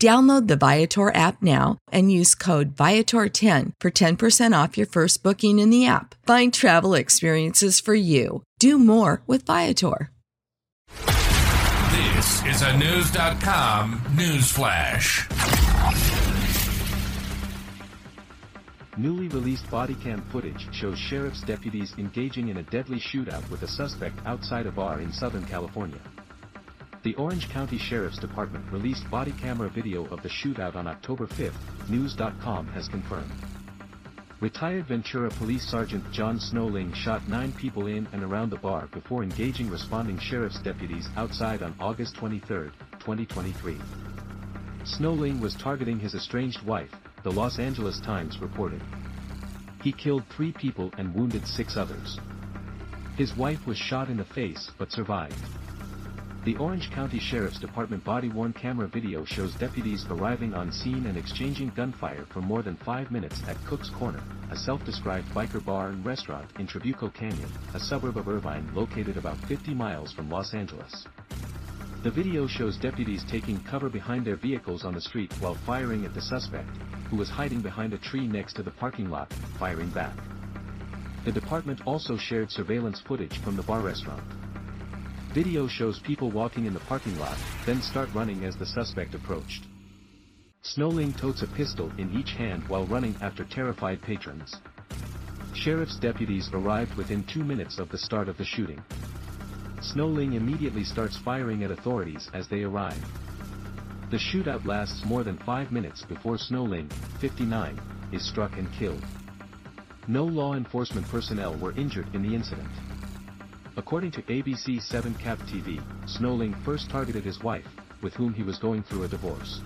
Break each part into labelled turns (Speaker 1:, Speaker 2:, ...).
Speaker 1: Download the Viator app now and use code Viator10 for 10% off your first booking in the app. Find travel experiences for you. Do more with Viator.
Speaker 2: This is a News.com news flash.
Speaker 3: Newly released body cam footage shows sheriff's deputies engaging in a deadly shootout with a suspect outside a bar in Southern California. The Orange County Sheriff's Department released body camera video of the shootout on October 5, News.com has confirmed. Retired Ventura Police Sergeant John Snowling shot nine people in and around the bar before engaging responding sheriff's deputies outside on August 23, 2023. Snowling was targeting his estranged wife, the Los Angeles Times reported. He killed three people and wounded six others. His wife was shot in the face but survived. The Orange County Sheriff's Department body-worn camera video shows deputies arriving on scene and exchanging gunfire for more than five minutes at Cook's Corner, a self-described biker bar and restaurant in Trabuco Canyon, a suburb of Irvine located about 50 miles from Los Angeles. The video shows deputies taking cover behind their vehicles on the street while firing at the suspect, who was hiding behind a tree next to the parking lot, firing back. The department also shared surveillance footage from the bar restaurant. Video shows people walking in the parking lot, then start running as the suspect approached. Snowling totes a pistol in each hand while running after terrified patrons. Sheriff's deputies arrived within two minutes of the start of the shooting. Snowling immediately starts firing at authorities as they arrive. The shootout lasts more than five minutes before Snowling, 59, is struck and killed. No law enforcement personnel were injured in the incident. According to ABC 7 Cap TV, Snowling first targeted his wife, with whom he was going through a divorce.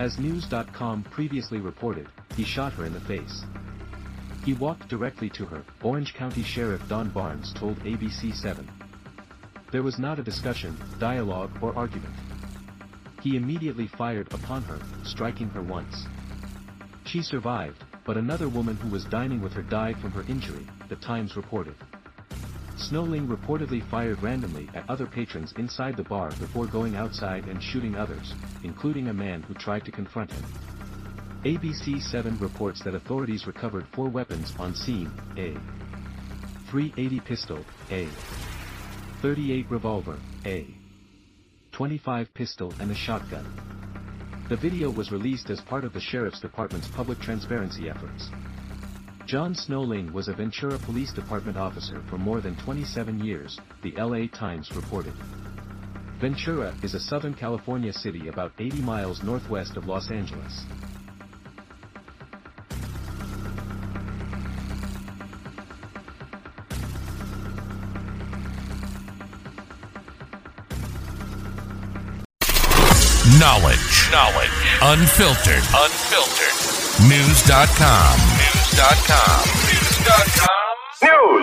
Speaker 3: As News.com previously reported, he shot her in the face. He walked directly to her, Orange County Sheriff Don Barnes told ABC 7. There was not a discussion, dialogue or argument. He immediately fired upon her, striking her once. She survived, but another woman who was dining with her died from her injury, the Times reported. Snowling reportedly fired randomly at other patrons inside the bar before going outside and shooting others, including a man who tried to confront him. ABC 7 reports that authorities recovered four weapons on scene, a 380 pistol, a 38 revolver, a 25 pistol and a shotgun. The video was released as part of the Sheriff's Department's public transparency efforts. John Snowling was a Ventura Police Department officer for more than 27 years, the LA Times reported. Ventura is a Southern California city about 80 miles northwest of Los Angeles.
Speaker 2: Knowledge. Knowledge. Unfiltered. Unfiltered. News.com. News.com. News.